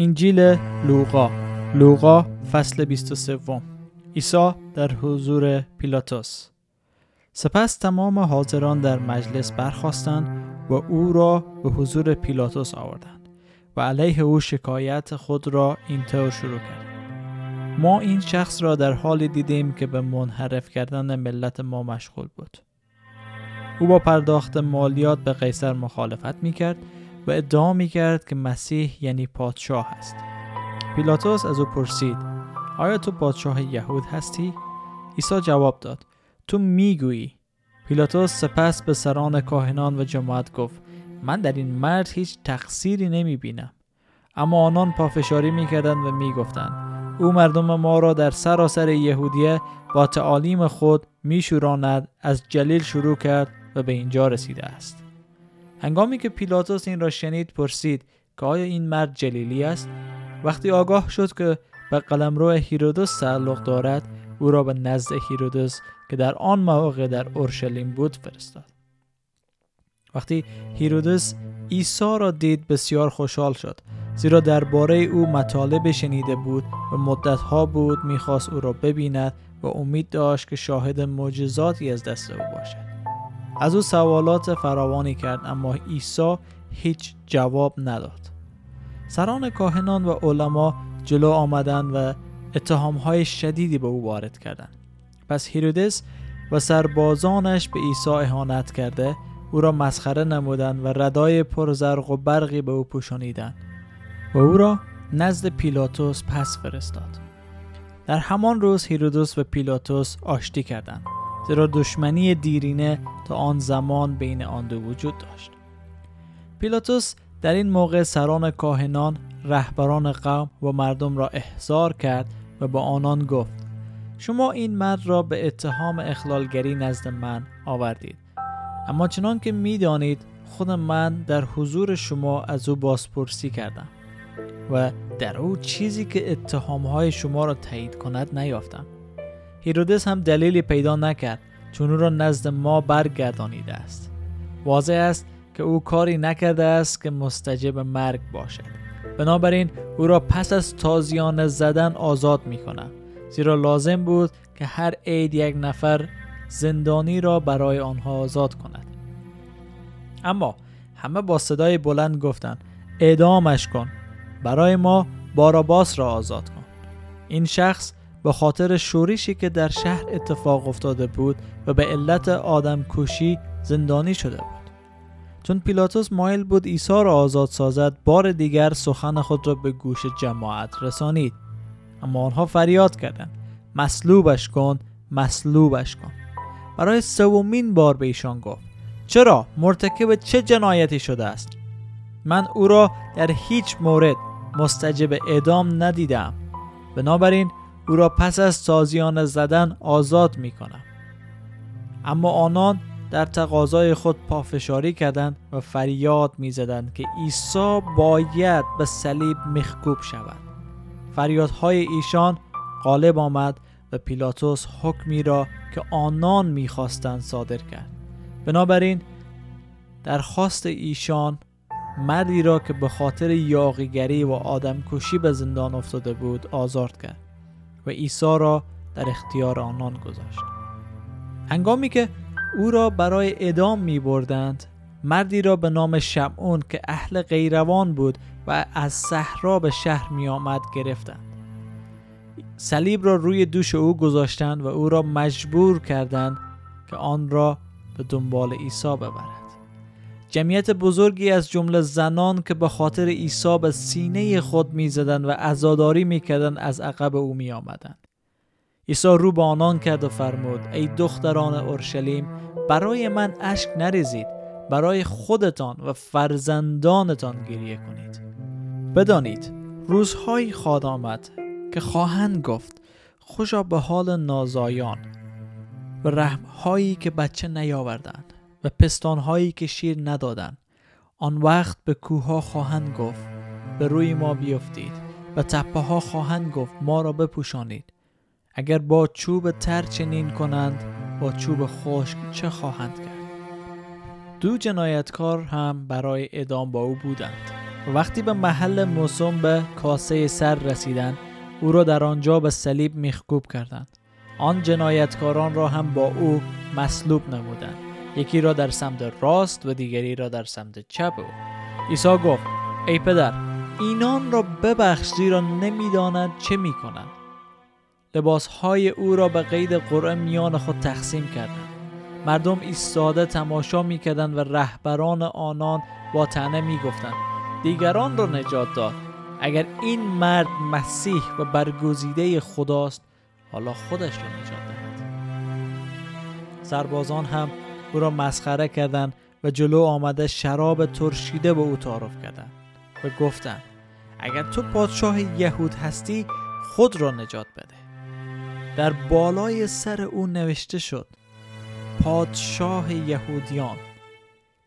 انجیل لوقا. لوقا فصل 23 عیسی در حضور پیلاتوس سپس تمام حاضران در مجلس برخواستند و او را به حضور پیلاتوس آوردند و علیه او شکایت خود را اینطور شروع کرد. ما این شخص را در حالی دیدیم که به منحرف کردن ملت ما مشغول بود. او با پرداخت مالیات به قیصر مخالفت می کرد ادعا می کرد که مسیح یعنی پادشاه است. پیلاتوس از او پرسید آیا تو پادشاه یهود هستی؟ عیسی جواب داد تو می‌گویی پیلاتوس سپس به سران کاهنان و جماعت گفت من در این مرد هیچ تقصیری نمی بینم اما آنان پافشاری می کردن و می گفتن. او مردم ما را در سراسر یهودیه با تعالیم خود می شوراند از جلیل شروع کرد و به اینجا رسیده است هنگامی که پیلاتوس این را شنید پرسید که آیا این مرد جلیلی است؟ وقتی آگاه شد که به قلمرو هیرودوس تعلق دارد او را به نزد هیرودوس که در آن موقع در اورشلیم بود فرستاد. وقتی هیرودوس عیسی را دید بسیار خوشحال شد زیرا درباره او مطالب شنیده بود و مدتها بود می‌خواست او را ببیند و امید داشت که شاهد معجزاتی از دست او باشد. از او سوالات فراوانی کرد اما عیسی هیچ جواب نداد. سران کاهنان و علما جلو آمدند و اتهامهای شدیدی به او وارد کردند. پس هیرودس و سربازانش به عیسی اهانت کرده او را مسخره نمودند و ردای پرزرق و برقی به او پوشانیدند و او را نزد پیلاتوس پس فرستاد. در همان روز هیرودوس و پیلاتوس آشتی کردند. زیرا دشمنی دیرینه تا آن زمان بین آن دو وجود داشت. پیلاتوس در این موقع سران کاهنان رهبران قوم و مردم را احضار کرد و با آنان گفت شما این مرد را به اتهام اخلالگری نزد من آوردید. اما چنان که می‌دانید خود من در حضور شما از او بازپرسی کردم و در او چیزی که اتهامهای شما را تایید کند نیافتم. هیرودس هم دلیلی پیدا نکرد چون او را نزد ما برگردانیده است. واضح است که او کاری نکرده است که مستجب مرگ باشد. بنابراین او را پس از تازیان زدن آزاد می کنم زیرا لازم بود که هر عید یک نفر زندانی را برای آنها آزاد کند. اما همه با صدای بلند گفتند اعدامش کن برای ما باراباس را آزاد کن. این شخص به خاطر شوریشی که در شهر اتفاق افتاده بود و به علت آدم کشی زندانی شده بود. چون پیلاتوس مایل بود عیسی را آزاد سازد بار دیگر سخن خود را به گوش جماعت رسانید. اما آنها فریاد کردند مصلوبش کن مصلوبش کن. برای سومین بار به ایشان گفت چرا؟ مرتکب چه جنایتی شده است؟ من او را در هیچ مورد مستجب اعدام ندیدم. بنابراین او را پس از تازیان زدن آزاد می کنم. اما آنان در تقاضای خود پافشاری کردند و فریاد می زدند که عیسی باید به صلیب مخکوب شود. فریادهای ایشان غالب آمد و پیلاتوس حکمی را که آنان می‌خواستند صادر کرد. بنابراین درخواست ایشان مردی را که به خاطر یاقیگری و آدمکشی به زندان افتاده بود آزاد کرد. و عیسی را در اختیار آنان گذاشت. هنگامی که او را برای ادام می بردند مردی را به نام شمعون که اهل غیروان بود و از صحرا به شهر می آمد گرفتند. صلیب را روی دوش او گذاشتند و او را مجبور کردند که آن را به دنبال عیسی ببرد. جمعیت بزرگی از جمله زنان که به خاطر عیسی به سینه خود می‌زدند و عزاداری می‌کردند از عقب او می آمدند. عیسی رو به آنان کرد و فرمود ای دختران اورشلیم برای من اشک نریزید برای خودتان و فرزندانتان گریه کنید بدانید روزهایی خواد آمد که خواهند گفت خوشا به حال نازایان و رحمهایی که بچه نیاوردند و پستانهایی که شیر ندادند. آن وقت به کوه خواهند گفت به روی ما بیفتید و تپه ها خواهند گفت ما را بپوشانید. اگر با چوب تر چنین کنند با چوب خشک چه خواهند کرد؟ دو جنایتکار هم برای ادام با او بودند. وقتی به محل موسوم به کاسه سر رسیدند او را در آنجا به صلیب میخکوب کردند. آن جنایتکاران را هم با او مصلوب نمودند. یکی را در سمت راست و دیگری را در سمت چپ او. عیسی گفت ای پدر اینان را ببخش زیرا نمی‌دانند چه می‌کنند. لباسهای او را به قید قرعه میان خود تقسیم کردند. مردم ایستاده تماشا می‌کردند و رهبران آنان با تنه می‌گفتند دیگران را نجات داد. اگر این مرد مسیح و برگزیده خداست حالا خودش را نجات دهد. سربازان هم او را مسخره کردند و جلو آمده شراب ترشیده به او تعارف کردند و گفتند اگر تو پادشاه یهود هستی خود را نجات بده. در بالای سر او نوشته شد پادشاه یهودیان.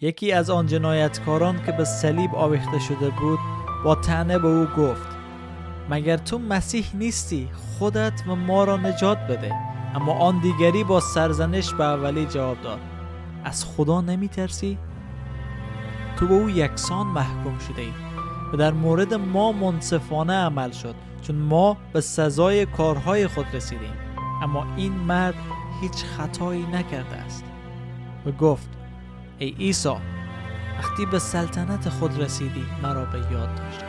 یکی از آن جنایتکاران که به صلیب آویخته شده بود با تنه به او گفت مگر تو مسیح نیستی؟ خودت و ما را نجات بده. اما آن دیگری با سرزنش به اولی جواب داد از خدا نمی ترسی؟ تو به او یکسان محکوم شده ای و در مورد ما منصفانه عمل شد چون ما به سزای کارهای خود رسیدیم. اما این مرد هیچ خطایی نکرده است. و گفت ای عیسی وقتی به سلطنت خود رسیدی مرا به یاد داشتی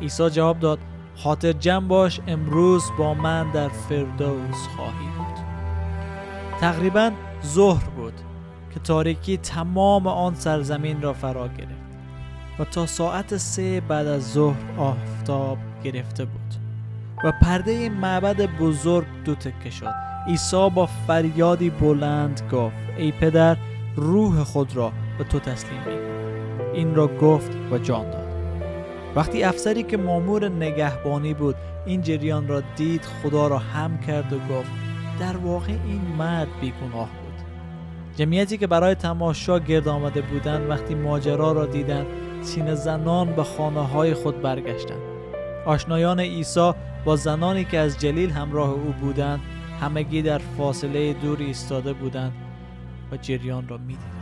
عیسی جواب داد خاطر جمع باش امروز با من در فردوس خواهی بود. تقریبا ظهر بود. که تاریکی تمام آن سرزمین را فرا گرفت و تا ساعت سه بعد از ظهر آفتاب گرفته بود و پرده معبد بزرگ دو تکه شد. عیسی با فریادی بلند گفت ای پدر روح خود را به تو تسلیم می این را گفت و جان داد. وقتی افسری که مامور نگهبانی بود این جریان را دید خدا را هم کرد و گفت در واقع این مرد بیگناه بود. جمعیتی که برای تماشا گرد آمده بودند وقتی ماجرا را دیدند سینه زنان به خانه های خود برگشتند. آشنایان عیسی با زنانی که از جلیل همراه او بودند همگی در فاصله دور ایستاده بودند و جریان را می‌دیدند.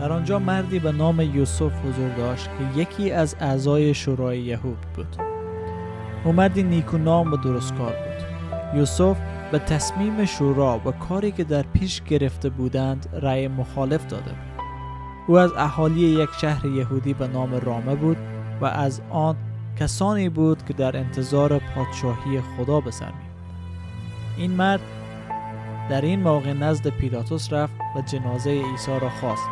در آنجا مردی به نام یوسف حضور داشت که یکی از اعضای شورای یهود بود. او مردی نیکونام و درستکار بود. یوسف به تصمیم شورا و کاری که در پیش گرفته بودند رأی مخالف داده او از اهالی یک شهر یهودی به نام رامه بود و از آن کسانی بود که در انتظار پادشاهی خدا به سر این مرد در این موقع نزد پیلاتوس رفت و جنازه عیسی را خواست.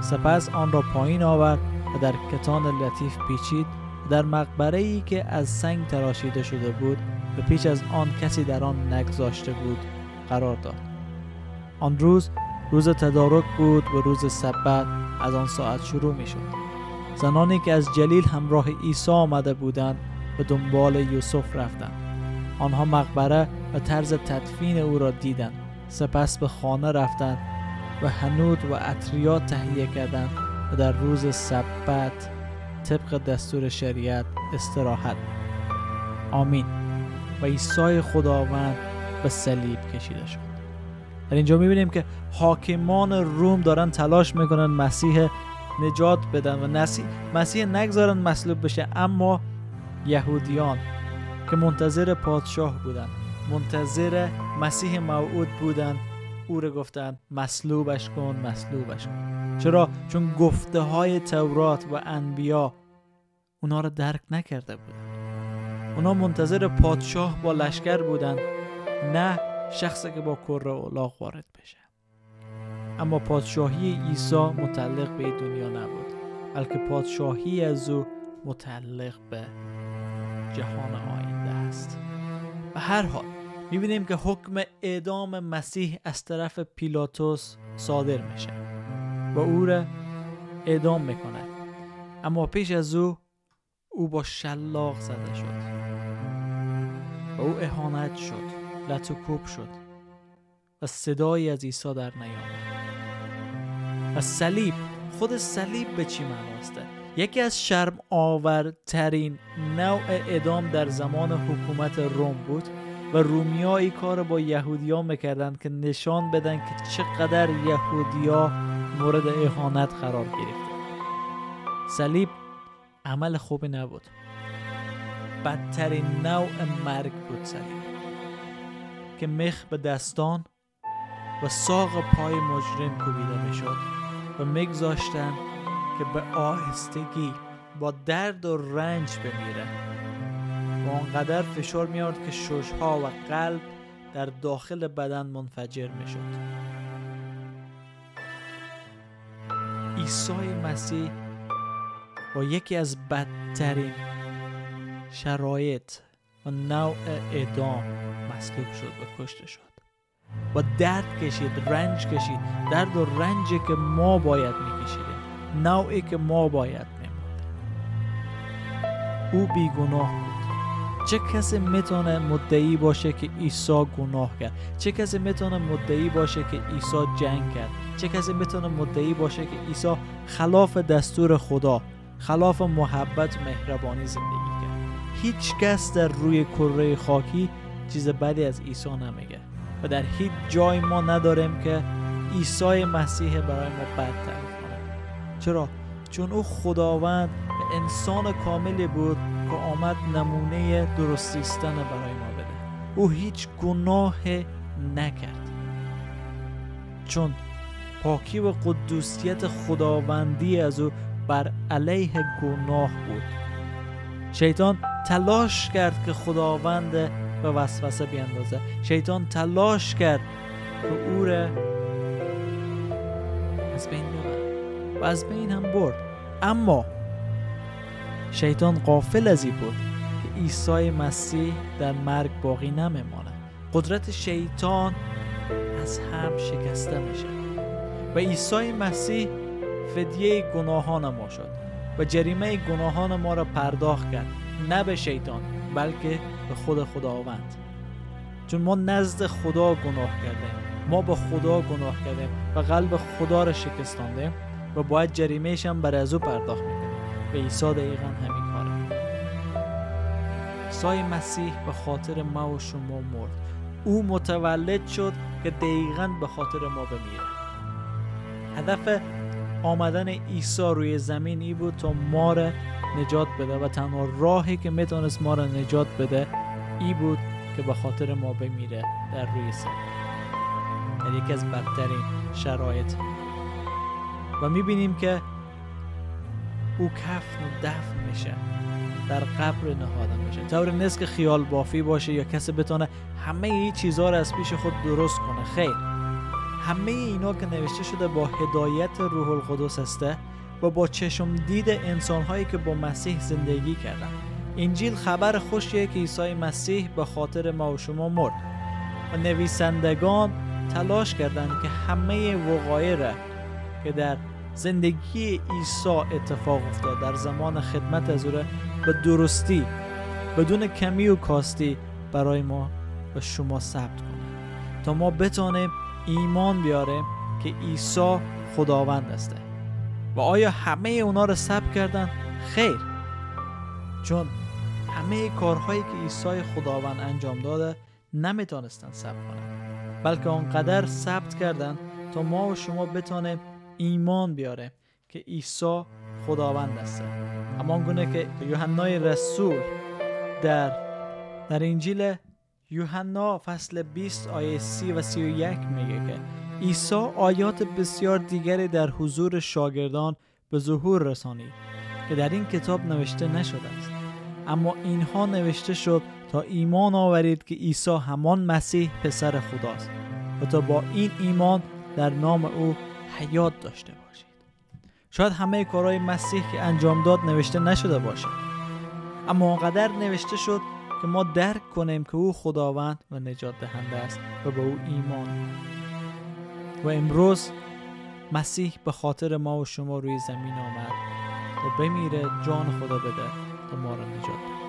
سپس آن را پایین آورد و در کتان لطیف پیچید در مقبره ای که از سنگ تراشیده شده بود پیش از آن کسی در آن نگذاشته بود قرار داد. آن روز روز تدارک بود و روز سبت از آن ساعت شروع می شد زنانی که از جلیل همراه عیسی آمده بودند به دنبال یوسف رفتند. آنها مقبره و طرز تدفین او را دیدند. سپس به خانه رفتند و هنود و اطریات تهیه کردند و در روز سبت طبق دستور شریعت استراحت. آمین. و عیسی خداوند به صلیب کشیده شد. در اینجا می‌بینیم که حاکمان روم دارن تلاش می‌کنن مسیح نجات بدن و نسی... مسیح نگذارن مصلوب بشه اما یهودیان که منتظر پادشاه بودن منتظر مسیح موعود بودن او رو گفتن مصلوبش کن مصلوبش کن. چرا؟ چون گفته های تورات و انبیا اونا رو درک نکرده بودن اونا منتظر پادشاه با لشکر بودن نه شخصی که با کره اولاغ وارد بشه. اما پادشاهی عیسی متعلق به دنیا نبود بلکه پادشاهی از او متعلق به جهان آینده است. و هر حال می‌بینیم که حکم اعدام مسیح از طرف پیلاتوس صادر میشه. و او را اعدام می‌کنه اما پیش از او او با شلاق زده شد. و او اهانت شد لطوکوب شد و صدایی از عیسی در نیامد. و صلیب خود صلیب به چی معناسته یکی از شرم آورترین نوع ادام در زمان حکومت روم بود و رومیا ای کار با یهودیا می‌کردند که نشان بدن که چقدر یهودیا مورد اهانت قرار گرفته صلیب عمل خوبی نبود. بدترین نوع مرگ بود صلیب که مخ به دستان و ساق پای مجرم کوبیده می‌شد و میگذاشتن که به آهستگی با درد و رنج بمیره. و آنقدر فشار میارد که ششها و قلب در داخل بدن منفجر می‌شد. عیسی مسیح با یکی از بدترین شرایط و نوع اعدام مصلوب شد و کشته شد. با درد کشید رنج کشید. درد و رنجی که ما باید میکشیدیم. نوعی که ما باید میموندیم. او بیگناه بود. چه کسی می‌تونه مدعی باشه که عیسی گناه کرد؟ چه کسی می‌تونه مدعی باشه که عیسی جنگ کرد؟ چه کسی می‌تونه مدعی باشه که عیسی خلاف دستور خدا خلاف محبت مهربانی زندگی کرد. هیچ کس در روی کره خاکی چیز بدی از عیسی نمیگه و در هیچ جای ما نداریم که عیسی مسیح برای ما بد تعریف کنه. چرا؟ چون او خداوند و انسان کاملی بود که آمد نمونه درستیستن برای ما بده. او هیچ گناه نکرد. چون پاکی و قدوسیت خداوندی از او بر علیه گناه بود. شیطان تلاش کرد که خداوند به وسوسه بیندازه. شیطان تلاش کرد که او را از بین ببرد و از بین هم برد. اما شیطان قافل از این بود که عیسی مسیح در مرگ باقی نمیمانه قدرت شیطان از هم شکسته میشه. و عیسی مسیح فدیه گناهان ما شد و جریمه گناهان ما را پرداخت کرد نه به شیطان بلکه به خود خداوند. چون ما نزد خدا گناه کردیم ما به خدا گناه کردیم و قلب خدا را شکستاندیم و باید جریمهش هم بر از او پرداخت می‌کنیم و عیسی دقیقا همین کاره عیسی مسیح به خاطر ما و شما مرد. او متولد شد که دقیقا به خاطر ما بمیره. هدف آمدن عیسی روی زمین ای بود تا ما را نجات بده و تنها راهی که می‌تونست ما را نجات بده ای بود که به خاطر ما بمیره در روی سر. در یکی از بدترین شرایط. و می‌بینیم که او کفن و دفن میشه. در قبر نهاده میشه. طور نیست که خیال بافی باشه یا کسی بتونه همه این چیزها رو از پیش خود درست کنه. خیر. همه اینا که نوشته شده با هدایت روح القدس هسته و با چشم دید انسان هایی که با مسیح زندگی کردن. انجیل خبر خوشیه که عیسی مسیح به خاطر ما و شما مرد. و نویسندگان تلاش کردند که همه وقایع را که در زندگی عیسی اتفاق افتاد در زمان خدمت از او به درستی بدون کمی و کاستی برای ما و شما ثبت کنه تا ما بتانیم ایمان بیاریم که عیسی خداوند است. و آیا همه اونا رو ثبت کردن؟ خیر. چون همه کارهایی که عیسی خداوند انجام داده نمی‌تونستن ثبت کنن. بلکه آنقدر ثبت کردن تا ما و شما بتانیم ایمان بیاره که عیسی خداوند است. اما گونه که یوحنای رسول در در انجیل یوحنا فصل 20 آیه 30 و 31 میگه که عیسی آیات بسیار دیگری در حضور شاگردان به ظهور رسانید که در این کتاب نوشته نشده است. اما اینها نوشته شد تا ایمان آورید که عیسی همان مسیح پسر خداست و تا با این ایمان در نام او حیات داشته باشید. شاید همه کارهای مسیح که انجام داد نوشته نشده باشه اما آنقدر نوشته شد که ما درک کنیم که او خداوند و نجات دهنده است و به او ایمان. و امروز مسیح به خاطر ما و شما روی زمین آمد و بمیره جان خدا بده تا ما را نجات بده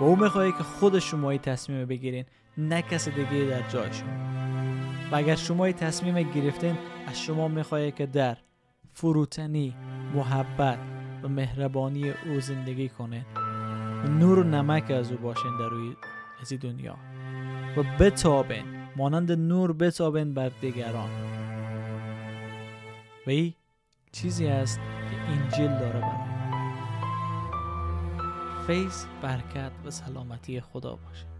و او می‌خواهی که خود شمایی تصمیم بگیرین نه کس دیگه در جای شما. و اگر شما تصمیم گرفتین از شما می‌خواهی که در فروتنی محبت و مهربانی او زندگی کنه نور و نمک از او باشین در روی از دنیا. و بتابین مانند نور بتابین بر دیگران. و ای چیزی است که انجیل داره برای فیض برکت و سلامتی خدا باشه